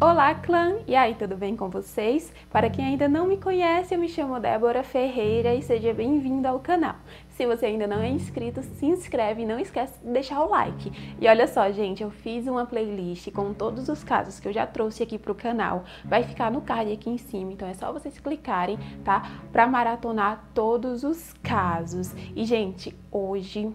Olá, clã! E aí, tudo bem com vocês? Para quem ainda não me conhece, eu me chamo Débora Ferreira e seja bem-vindo ao canal. Se você ainda não é inscrito, se inscreve e não esquece de deixar o like. E olha só, gente, eu fiz uma playlist com todos os casos que eu já trouxe aqui pro canal. Vai ficar no card aqui em cima, então é só vocês clicarem, tá? Pra maratonar todos os casos. E, gente, hoje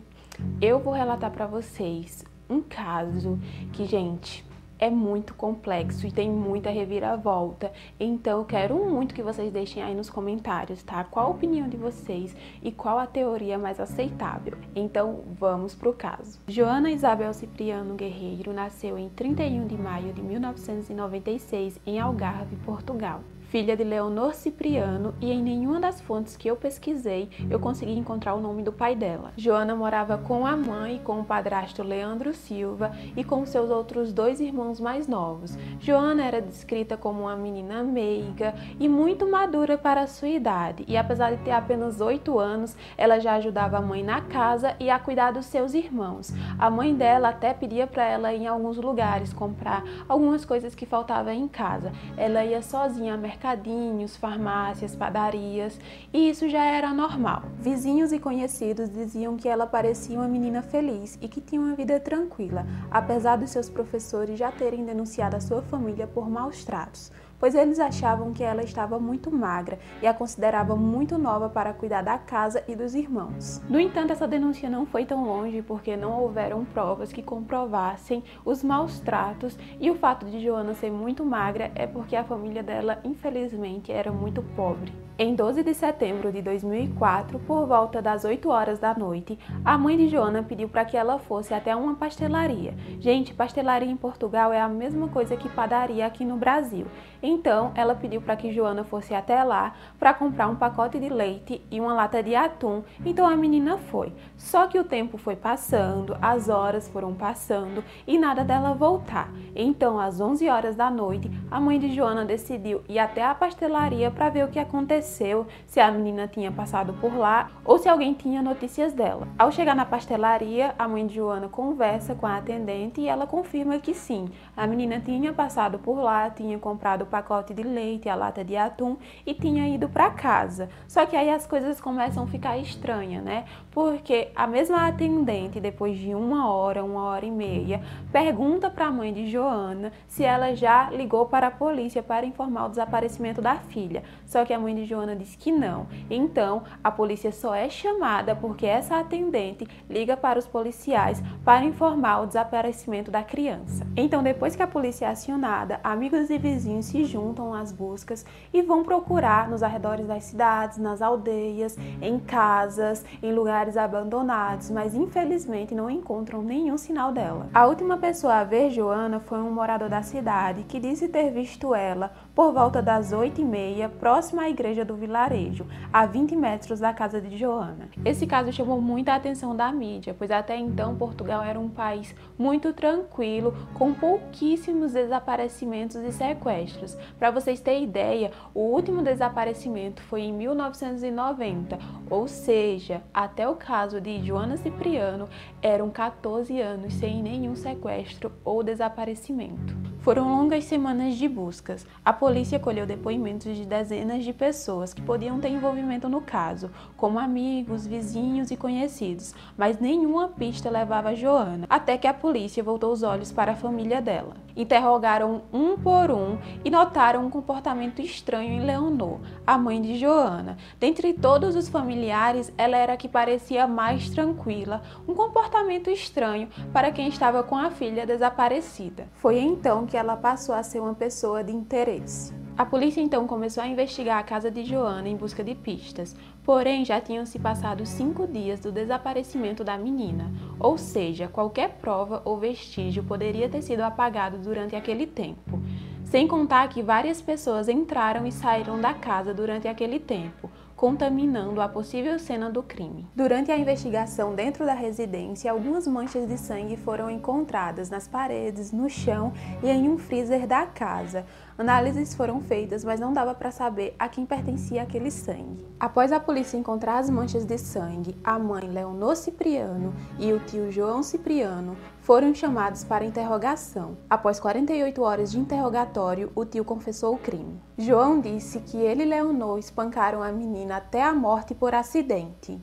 eu vou relatar para vocês um caso que, gente, é muito complexo e tem muita reviravolta. Então eu quero muito que vocês deixem aí nos comentários, tá? Qual a opinião de vocês e qual a teoria mais aceitável. Então vamos pro caso. Joana Isabel Cipriano Guerreiro nasceu em 31 de maio de 1996 em Algarve, Portugal filha de Leonor Cipriano, e em nenhuma das fontes que eu pesquisei eu consegui encontrar o nome do pai dela. Joana morava com a mãe, com o padrasto Leandro Silva e com seus outros dois irmãos mais novos. Joana era descrita como uma menina meiga e muito madura para a sua idade, e apesar de ter apenas oito anos, ela já ajudava a mãe na casa e a cuidar dos seus irmãos. A mãe dela até pedia para ela ir em alguns lugares comprar algumas coisas que faltavam em casa. Ela ia sozinha a mercado mercadinhos, farmácias, padarias, e isso já era normal. Vizinhos e conhecidos diziam que ela parecia uma menina feliz e que tinha uma vida tranquila, apesar dos seus professores já terem denunciado a sua família por maus tratos pois eles achavam que ela estava muito magra e a considerava muito nova para cuidar da casa e dos irmãos. No entanto, essa denúncia não foi tão longe porque não houveram provas que comprovassem os maus tratos e o fato de Joana ser muito magra é porque a família dela, infelizmente, era muito pobre. Em 12 de setembro de 2004, por volta das 8 horas da noite, a mãe de Joana pediu para que ela fosse até uma pastelaria. Gente, pastelaria em Portugal é a mesma coisa que padaria aqui no Brasil. Então, ela pediu para que Joana fosse até lá para comprar um pacote de leite e uma lata de atum. Então a menina foi. Só que o tempo foi passando, as horas foram passando e nada dela voltar. Então, às 11 horas da noite, a mãe de Joana decidiu ir até a pastelaria para ver o que aconteceu aconteceu, se a menina tinha passado por lá ou se alguém tinha notícias dela. Ao chegar na pastelaria, a mãe de Joana conversa com a atendente e ela confirma que sim, a menina tinha passado por lá, tinha comprado o pacote de leite, a lata de atum e tinha ido para casa. Só que aí as coisas começam a ficar estranhas, né? Porque a mesma atendente, depois de uma hora, uma hora e meia, pergunta para a mãe de Joana se ela já ligou para a polícia para informar o desaparecimento da filha. Só que a mãe de Joana diz que não. Então, a polícia só é chamada porque essa atendente liga para os policiais para informar o desaparecimento da criança. Então, depois que a polícia é acionada, amigos e vizinhos se juntam às buscas e vão procurar nos arredores das cidades, nas aldeias, em casas, em lugares abandonados, mas infelizmente não encontram nenhum sinal dela. A última pessoa a ver Joana foi um morador da cidade que disse ter visto ela por volta das 8 e meia, próxima à igreja do vilarejo, a 20 metros da casa de Joana. Esse caso chamou muita atenção da mídia, pois até então Portugal era um país muito tranquilo, com pouquíssimos desaparecimentos e sequestros. Para vocês terem ideia, o último desaparecimento foi em 1990, ou seja, até o caso de Joana Cipriano eram 14 anos sem nenhum sequestro ou desaparecimento. Foram longas semanas de buscas. A polícia colheu depoimentos de dezenas de pessoas que podiam ter envolvimento no caso, como amigos, vizinhos e conhecidos, mas nenhuma pista levava a Joana, até que a polícia voltou os olhos para a família dela. Interrogaram um por um e notaram um comportamento estranho em Leonor, a mãe de Joana. Dentre todos os familiares, ela era a que parecia mais tranquila, um comportamento estranho para quem estava com a filha desaparecida. Foi então que ela passou a ser uma pessoa de interesse. A polícia então começou a investigar a casa de Joana em busca de pistas, porém já tinham se passado cinco dias do desaparecimento da menina, ou seja, qualquer prova ou vestígio poderia ter sido apagado durante aquele tempo. Sem contar que várias pessoas entraram e saíram da casa durante aquele tempo, contaminando a possível cena do crime. Durante a investigação dentro da residência, algumas manchas de sangue foram encontradas nas paredes, no chão e em um freezer da casa. Análises foram feitas, mas não dava para saber a quem pertencia aquele sangue. Após a polícia encontrar as manchas de sangue, a mãe Leonor Cipriano e o tio João Cipriano foram chamados para interrogação. Após 48 horas de interrogatório, o tio confessou o crime. João disse que ele e Leonor espancaram a menina até a morte por acidente.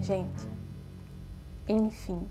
Gente, enfim.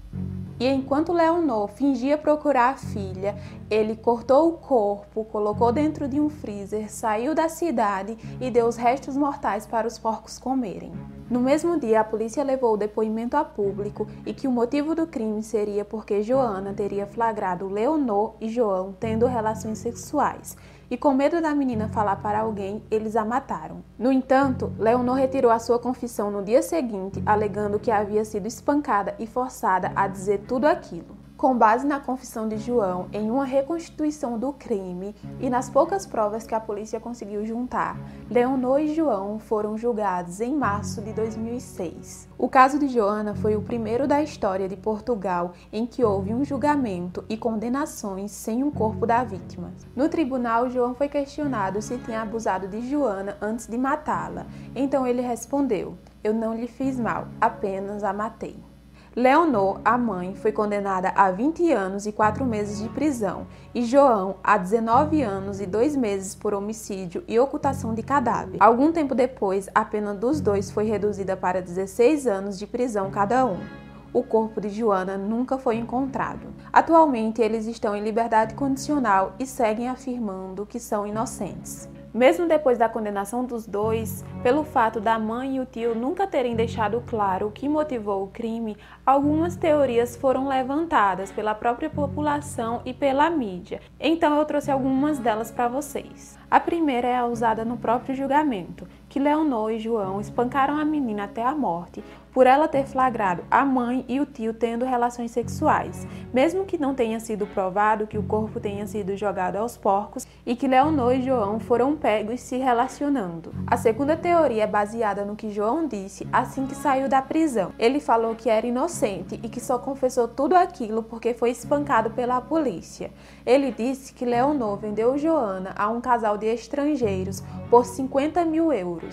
E enquanto Leonor fingia procurar a filha, ele cortou o corpo, colocou dentro de um freezer, saiu da cidade e deu os restos mortais para os porcos comerem. No mesmo dia, a polícia levou o depoimento a público e que o motivo do crime seria porque Joana teria flagrado Leonor e João tendo relações sexuais e, com medo da menina falar para alguém, eles a mataram. No entanto, Leonor retirou a sua confissão no dia seguinte, alegando que havia sido espancada e forçada a dizer tudo aquilo com base na confissão de João em uma reconstituição do crime e nas poucas provas que a polícia conseguiu juntar, Leonor e João foram julgados em março de 2006. O caso de Joana foi o primeiro da história de Portugal em que houve um julgamento e condenações sem um corpo da vítima. No tribunal, João foi questionado se tinha abusado de Joana antes de matá-la. Então ele respondeu: Eu não lhe fiz mal, apenas a matei. Leonor, a mãe, foi condenada a 20 anos e 4 meses de prisão e João a 19 anos e 2 meses por homicídio e ocultação de cadáver. Algum tempo depois, a pena dos dois foi reduzida para 16 anos de prisão cada um. O corpo de Joana nunca foi encontrado. Atualmente, eles estão em liberdade condicional e seguem afirmando que são inocentes. Mesmo depois da condenação dos dois, pelo fato da mãe e o tio nunca terem deixado claro o que motivou o crime, algumas teorias foram levantadas pela própria população e pela mídia. Então eu trouxe algumas delas para vocês. A primeira é a usada no próprio julgamento, que Leonor e João espancaram a menina até a morte, por ela ter flagrado a mãe e o tio tendo relações sexuais, mesmo que não tenha sido provado que o corpo tenha sido jogado aos porcos e que Leonor e João foram pegos se relacionando. A segunda teoria é baseada no que João disse assim que saiu da prisão. Ele falou que era inocente e que só confessou tudo aquilo porque foi espancado pela polícia. Ele disse que Leonor vendeu Joana a um casal de estrangeiros por 50 mil euros.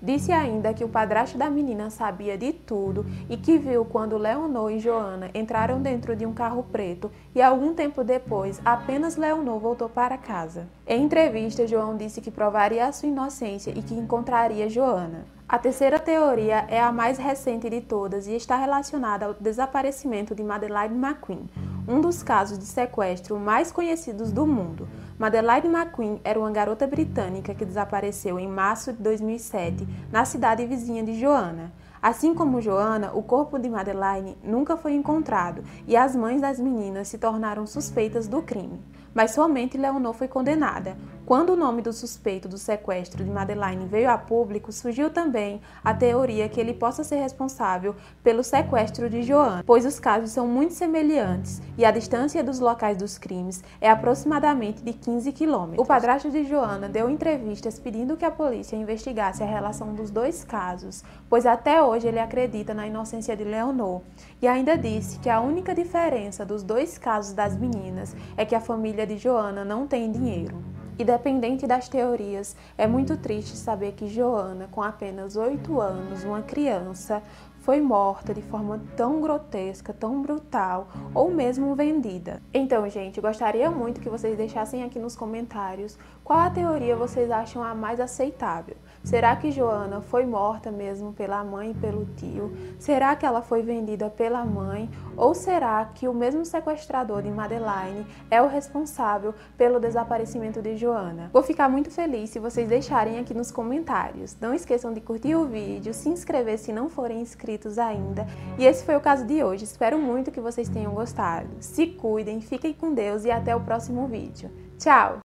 Disse ainda que o padrasto da menina sabia de tudo e que viu quando Leonor e Joana entraram dentro de um carro preto e algum tempo depois apenas Leonor voltou para casa. Em entrevista, João disse que provaria a sua inocência e que encontraria Joana. A terceira teoria é a mais recente de todas e está relacionada ao desaparecimento de Madeleine McQueen, um dos casos de sequestro mais conhecidos do mundo. Madeleine McQueen era uma garota britânica que desapareceu em março de 2007 na cidade vizinha de Joana. Assim como Joana, o corpo de Madeleine nunca foi encontrado e as mães das meninas se tornaram suspeitas do crime mas somente Leonor foi condenada. Quando o nome do suspeito do sequestro de Madeleine veio a público, surgiu também a teoria que ele possa ser responsável pelo sequestro de Joana, pois os casos são muito semelhantes e a distância dos locais dos crimes é aproximadamente de 15 quilômetros. O padrasto de Joana deu entrevistas pedindo que a polícia investigasse a relação dos dois casos, pois até hoje ele acredita na inocência de Leonor, e ainda disse que a única diferença dos dois casos das meninas é que a família de Joana não tem dinheiro. Independente das teorias, é muito triste saber que Joana, com apenas 8 anos, uma criança, foi morta de forma tão grotesca, tão brutal ou mesmo vendida. Então, gente, gostaria muito que vocês deixassem aqui nos comentários qual a teoria vocês acham a mais aceitável. Será que Joana foi morta mesmo pela mãe e pelo tio? Será que ela foi vendida pela mãe? Ou será que o mesmo sequestrador de Madeline é o responsável pelo desaparecimento de Joana? Vou ficar muito feliz se vocês deixarem aqui nos comentários. Não esqueçam de curtir o vídeo, se inscrever se não forem inscritos ainda. E esse foi o caso de hoje. Espero muito que vocês tenham gostado. Se cuidem, fiquem com Deus e até o próximo vídeo. Tchau!